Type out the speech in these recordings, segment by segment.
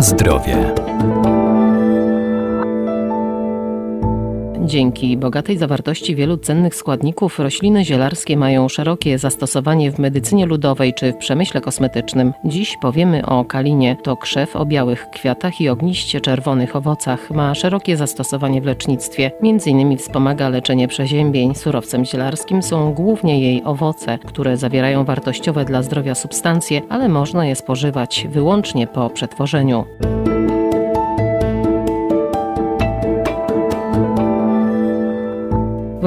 Zdrowie. Dzięki bogatej zawartości wielu cennych składników rośliny zielarskie mają szerokie zastosowanie w medycynie ludowej czy w przemyśle kosmetycznym. Dziś powiemy o kalinie. To krzew o białych kwiatach i ogniście czerwonych owocach. Ma szerokie zastosowanie w lecznictwie. Między innymi wspomaga leczenie przeziębień. Surowcem zielarskim są głównie jej owoce, które zawierają wartościowe dla zdrowia substancje, ale można je spożywać wyłącznie po przetworzeniu.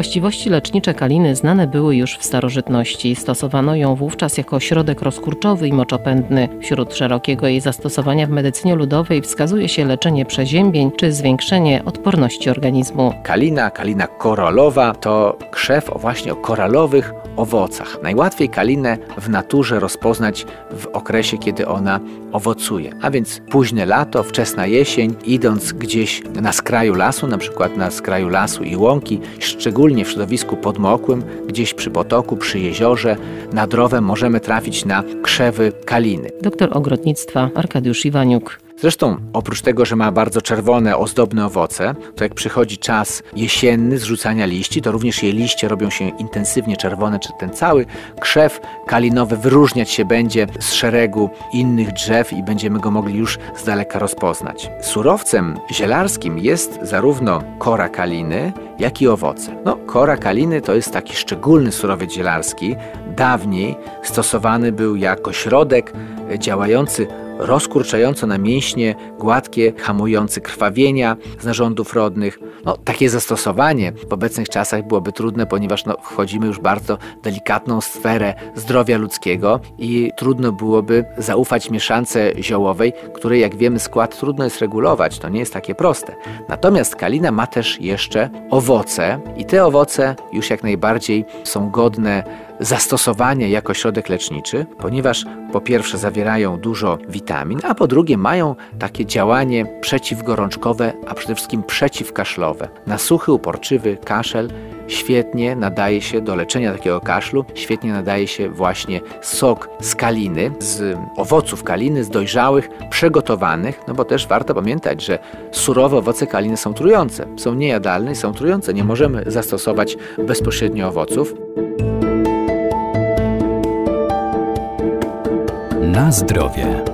Właściwości lecznicze kaliny znane były już w starożytności. Stosowano ją wówczas jako środek rozkurczowy i moczopędny. Wśród szerokiego jej zastosowania w medycynie ludowej wskazuje się leczenie przeziębień czy zwiększenie odporności organizmu. Kalina, kalina koralowa to krzew o właśnie o koralowych owocach. Najłatwiej kalinę w naturze rozpoznać w okresie, kiedy ona owocuje. A więc późne lato, wczesna jesień, idąc gdzieś na skraju lasu, na przykład na skraju lasu i łąki, szczególnie w środowisku podmokłym, gdzieś przy potoku, przy jeziorze, nad rowem możemy trafić na krzewy kaliny. Doktor ogrodnictwa Arkadiusz Iwaniuk. Zresztą oprócz tego, że ma bardzo czerwone, ozdobne owoce, to jak przychodzi czas jesienny zrzucania liści, to również jej liście robią się intensywnie czerwone, czy ten cały krzew kalinowy wyróżniać się będzie z szeregu innych drzew i będziemy go mogli już z daleka rozpoznać. Surowcem zielarskim jest zarówno kora kaliny, jak i owoce. No, kora kaliny to jest taki szczególny surowiec zielarski. Dawniej stosowany był jako środek działający rozkurczająco na mięśnie, gładkie, hamujący krwawienia z narządów rodnych. No, takie zastosowanie w obecnych czasach byłoby trudne, ponieważ no, wchodzimy już w bardzo delikatną sferę zdrowia ludzkiego i trudno byłoby zaufać mieszance ziołowej, której jak wiemy skład trudno jest regulować, to nie jest takie proste. Natomiast kalina ma też jeszcze owoce i te owoce już jak najbardziej są godne zastosowania jako środek leczniczy, ponieważ po pierwsze zawierają dużo witamin, a po drugie mają takie działanie przeciwgorączkowe, a przede wszystkim przeciwkaszlowe. Na suchy, uporczywy kaszel świetnie nadaje się do leczenia takiego kaszlu, świetnie nadaje się właśnie sok z kaliny, z owoców kaliny, z dojrzałych, przygotowanych, no bo też warto pamiętać, że surowe owoce kaliny są trujące, są niejadalne i są trujące. Nie możemy zastosować bezpośrednio owoców. Na zdrowie.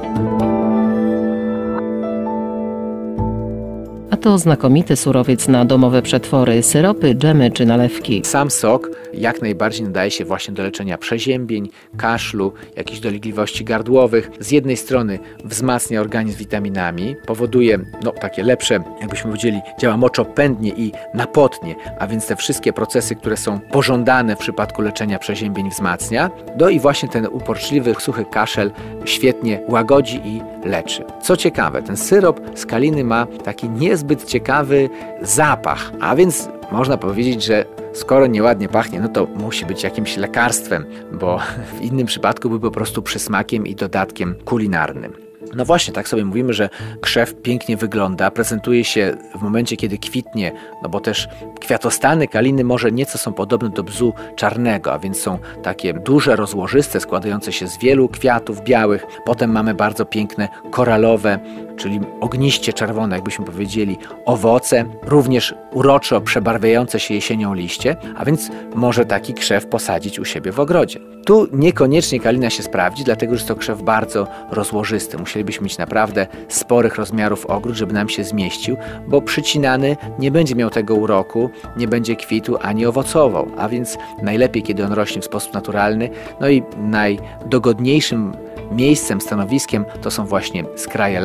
A to znakomity surowiec na domowe przetwory, syropy, dżemy czy nalewki. Sam sok jak najbardziej nadaje się właśnie do leczenia przeziębień, kaszlu, jakichś dolegliwości gardłowych. Z jednej strony wzmacnia organizm witaminami, powoduje no, takie lepsze, jakbyśmy powiedzieli, działa moczopędnie i napotnie, a więc te wszystkie procesy, które są pożądane w przypadku leczenia przeziębień wzmacnia. No i właśnie ten uporczliwy, suchy kaszel świetnie łagodzi i leczy. Co ciekawe, ten syrop z kaliny ma taki niezbyt ciekawy zapach, a więc można powiedzieć, że skoro nieładnie pachnie, no to musi być jakimś lekarstwem, bo w innym przypadku by po prostu przysmakiem i dodatkiem kulinarnym. No właśnie, tak sobie mówimy, że krzew pięknie wygląda, prezentuje się w momencie, kiedy kwitnie, no bo też kwiatostany kaliny może nieco są podobne do bzu czarnego, a więc są takie duże, rozłożyste, składające się z wielu kwiatów białych. Potem mamy bardzo piękne koralowe, czyli ogniście czerwone, jakbyśmy powiedzieli, owoce, również uroczo przebarwiające się jesienią liście, a więc może taki krzew posadzić u siebie w ogrodzie. Tu niekoniecznie kalina się sprawdzi, dlatego że to krzew bardzo rozłożysty. Musielibyśmy mieć naprawdę sporych rozmiarów ogród, żeby nam się zmieścił, bo przycinany nie będzie miał tego uroku, nie będzie kwitu ani owocował, a więc najlepiej, kiedy on rośnie w sposób naturalny, no i najdogodniejszym miejscem, stanowiskiem to są właśnie skraje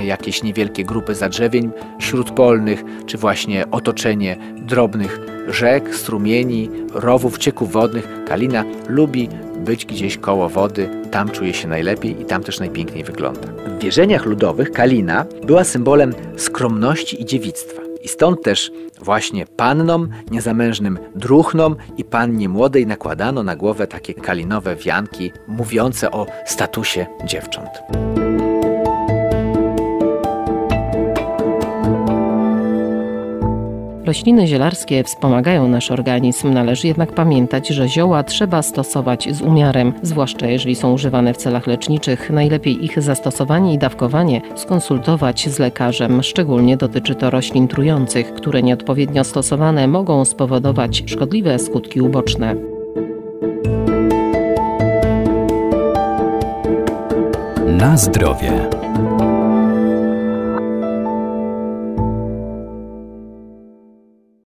jakieś niewielkie grupy zadrzewień śródpolnych, czy właśnie otoczenie drobnych rzek, strumieni, rowów, cieków wodnych. Kalina lubi być gdzieś koło wody, tam czuje się najlepiej i tam też najpiękniej wygląda. W wierzeniach ludowych kalina była symbolem skromności i dziewictwa. I stąd też właśnie pannom, niezamężnym druchnom i pannie młodej nakładano na głowę takie kalinowe wianki mówiące o statusie dziewcząt. Rośliny zielarskie wspomagają nasz organizm, należy jednak pamiętać, że zioła trzeba stosować z umiarem, zwłaszcza jeżeli są używane w celach leczniczych. Najlepiej ich zastosowanie i dawkowanie skonsultować z lekarzem. Szczególnie dotyczy to roślin trujących, które nieodpowiednio stosowane mogą spowodować szkodliwe skutki uboczne. Na zdrowie.